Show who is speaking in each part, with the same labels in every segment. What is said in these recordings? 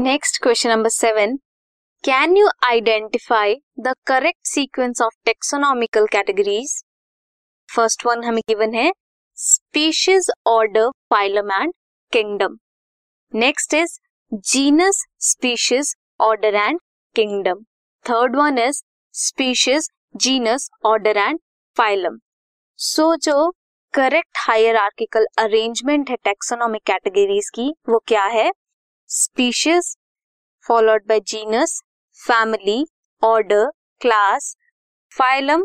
Speaker 1: Next question number seven can you identify the correct sequence of taxonomical categories first one हमें given है species order phylum and kingdom next is genus species order and kingdom third one is species genus order and phylum so जो correct hierarchical arrangement है taxonomic categories की, वो क्या है? Species followed by genus family order class phylum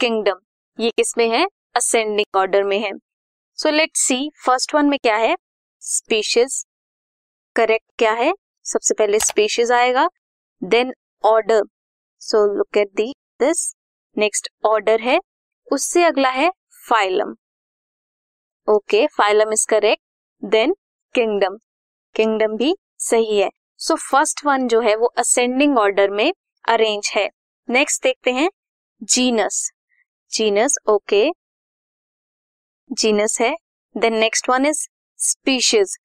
Speaker 1: kingdom ये किसमें है? Ascending order में है। So let see first one में क्या है? स्पीशीज करेक्ट क्या है? सबसे पहले स्पीशीज आएगा then order so look at the this next order है। उससे अगला है phylum okay phylum is correct then kingdom kingdom भी सही है। सो फ़र्स्ट वन जो है, वो असेंडिंग ऑर्डर में अरेंज है। नेक्स्ट देखते हैं जीनस जीनस ओके जीनस है। Then next one is species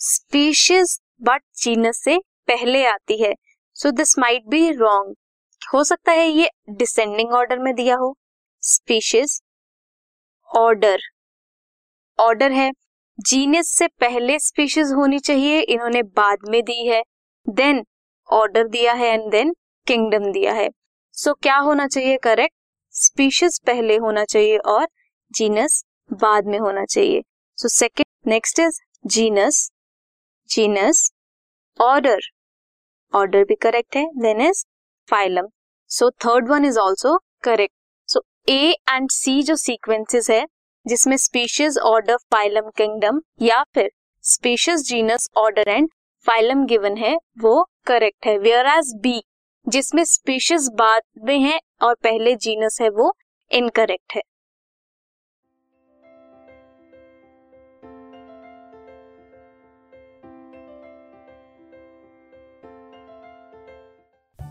Speaker 1: species but genus से पहले आती है। So this might be wrong हो सकता है ये डिसेंडिंग ऑर्डर में दिया हो। स्पीशीज ऑर्डर ऑर्डर है। जीनस से पहले स्पीशीज होनी चाहिए इन्होंने बाद में दी है। देन ऑर्डर दिया है एंड देन किंगडम दिया है। सो so, क्या होना चाहिए? करेक्ट स्पीशीज पहले होना चाहिए और जीनस बाद में होना चाहिए। So second next is genus genus order order भी करेक्ट है then is phylum so third one is also correct so A and C जो सीक्वेंसेस है जिसमें स्पीशीज ऑर्डर फाइलम किंगडम या फिर species genus order and phylum given है, वो correct है। वेयर एज बी जिसमें स्पीशीज बाद में है और पहले जीनस है, वो इनकरेक्ट है।